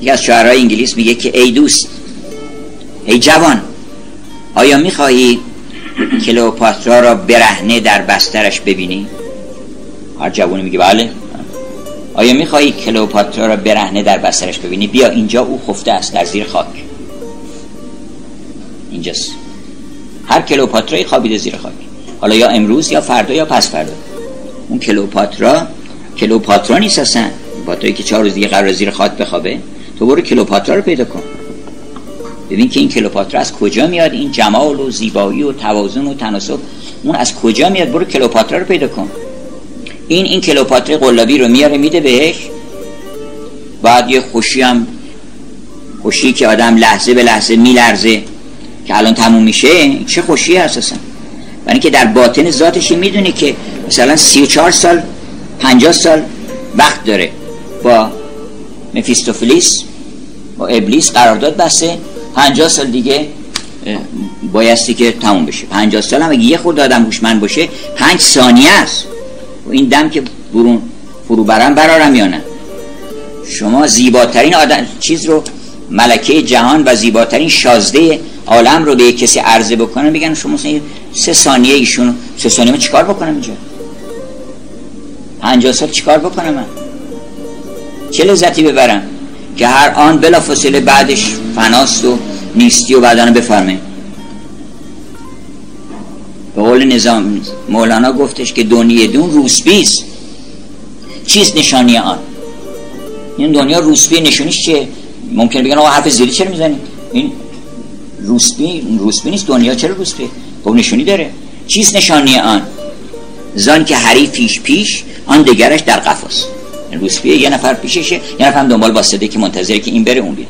یکی از شعرهای انگلیس میگه که ای دوست ای جوان آیا می‌خواهی کلوپاترا را برهنه در بسترش ببینی؟ هر جوانی میگه بله. آیا می‌خواهی کلوپاترا را برهنه در بسترش ببینی؟ بیا اینجا او خفته است در زیر خاک. اینجاست. هر کلوپاترایی خوابیده زیر خاک. حالا یا امروز یا فردا یا پس فردا. اون کلوپاترا کلوپاترا نیست اصلا پاترایی که چهار روز دیگه قرار زیر خاک بخوابه تو برو کلوپاترا رو پیدا کن. ببین که این کلوپاترا از کجا میاد؟ این جمال و زیبایی و توازن و تناسب اون از کجا میاد؟ برو کلوپاترا رو پیدا کن. این این کلوپاترا قلابی رو میاره میده بهش. بعد یه خوشی هم خوشی که آدم لحظه به لحظه میلرزه که الان تموم میشه چه خوشی اصلا برای اینکه در باطن ذاتش می‌دونه که مثلا 34 سال 50 سال وقت داره. با مفیستوفلیس با ابلیس قرارداد بسته 50 سال دیگه بایستی که تموم بشه. 50 سال هم اگه یه خورده آدم هوشمند باشه 5 ثانیه است. و این دم که برون فرو برم برارم یا نه؟ شما زیباترین آدم چیز رو ملکه جهان و زیباترین شازده عالم رو به کسی عرضه بکنه میگن شما سه ثانیه ایشون سه ثانیه من چیکار بکنم اینجا؟ 50 سال چیکار بکنم من؟ چه لذتی ببرم که هر آن بلا فاصله بعدش فناست و نیستی و بعدانه بفرمه؟ به قول نظام مولانا گفتش که دنیا دون روسپیست چیست نشانی آن؟ این دنیا روسپی نشونیش چیه؟ ممکن بگن آقا حرف زیری چرا می‌زنی؟ این روسپی روسپی نیست دنیا چرا روسپی؟ خب نشونی داره. چیست نشانی آن؟ زان که حریفیش پیش آن دگرش در قفاست. روسپیه یه نفر پیششه یه نفر هم دنبال واسطه که منتظره که این بره اون بیاد